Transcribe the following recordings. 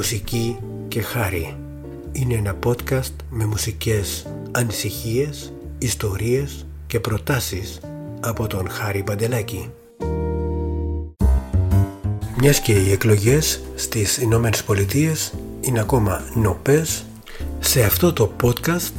μουσική και χάρη. Είναι ένα podcast με μουσικές ανησυχίες, ιστορίες και προτάσεις από τον Χάρη Παντελάκη. Μιας και οι εκλογές στις Ηνωμένες Πολιτείες είναι ακόμα νοπές, σε αυτό το podcast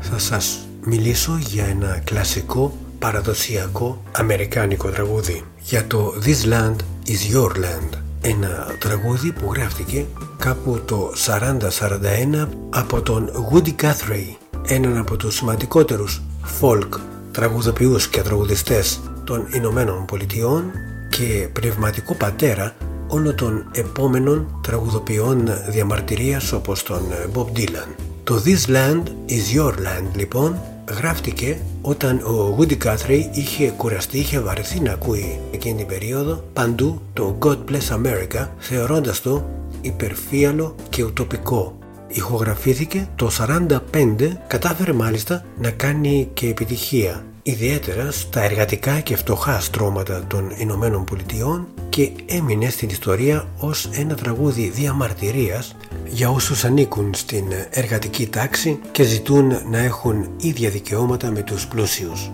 θα σας μιλήσω για ένα κλασικό παραδοσιακό αμερικάνικο τραγούδι για το This Land is Your Land ένα τραγούδι που γράφτηκε κάπου το 40-41 από τον Woody Guthrie έναν από τους σημαντικότερους folk τραγουδοποιούς και τραγουδιστές των Ηνωμένων Πολιτειών και πνευματικό πατέρα όλων των επόμενων τραγουδοποιών διαμαρτυρίας όπως τον Bob Dylan. Το This Land is Your Land λοιπόν γράφτηκε όταν ο Woody Guthrie είχε κουραστεί, είχε βαρεθεί να ακούει εκείνη την περίοδο παντού το God Bless America θεωρώντας το υπερφύαλο και ουτοπικό. Ηχογραφήθηκε το 45, κατάφερε μάλιστα να κάνει και επιτυχία ιδιαίτερα στα εργατικά και φτωχά στρώματα των Ηνωμένων Πολιτειών και έμεινε στην ιστορία ως ένα τραγούδι διαμαρτυρίας για όσους ανήκουν στην εργατική τάξη και ζητούν να έχουν ίδια δικαιώματα με τους πλούσιους.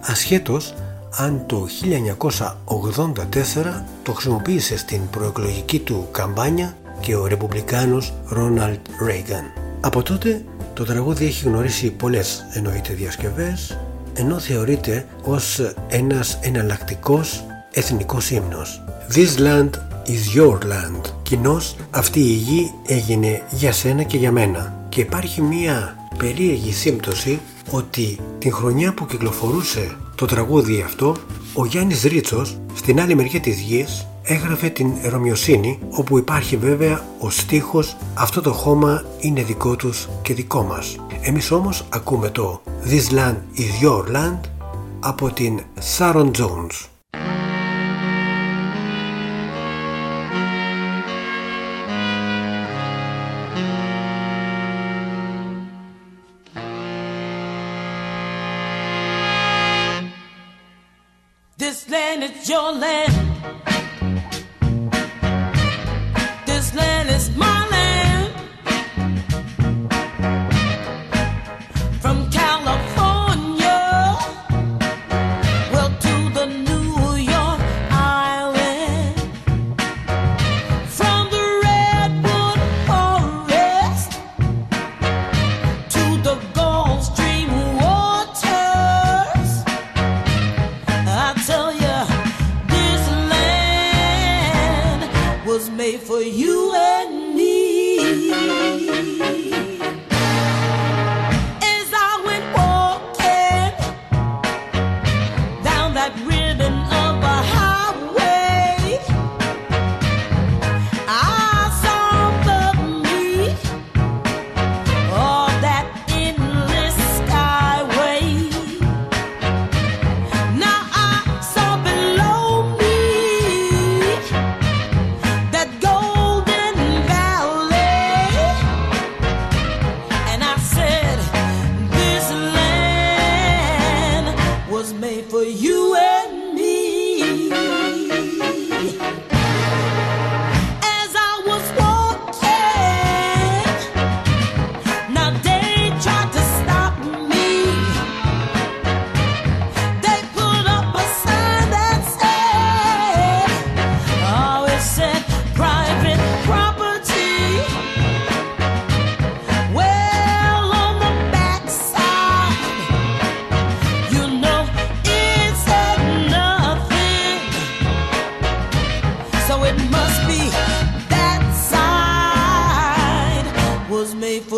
Ασχέτως αν το 1984 το χρησιμοποίησε στην προεκλογική του καμπάνια και ο ρεπουμπλικάνος Ρόναλτ Ρέιγκαν. Από τότε το τραγούδι έχει γνωρίσει πολλές εννοείται διασκευές ενώ θεωρείται ως ένας εναλλακτικός εθνικός ύμνος. This land is your land. Κοινώς αυτή η γη έγινε για σένα και για μένα. Και υπάρχει μία περίεργη σύμπτωση ότι την χρονιά που κυκλοφορούσε το τραγούδι αυτό, ο Γιάννης Ρίτσος στην άλλη μεριά της γης έγραφε την Ρωμιοσύνη όπου υπάρχει βέβαια ο στίχος «Αυτό το χώμα είναι δικό τους και δικό μας». Εμείς όμως ακούμε το «This land is your land» από την Sharon Jones. land is your land. This land is my land.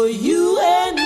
for you and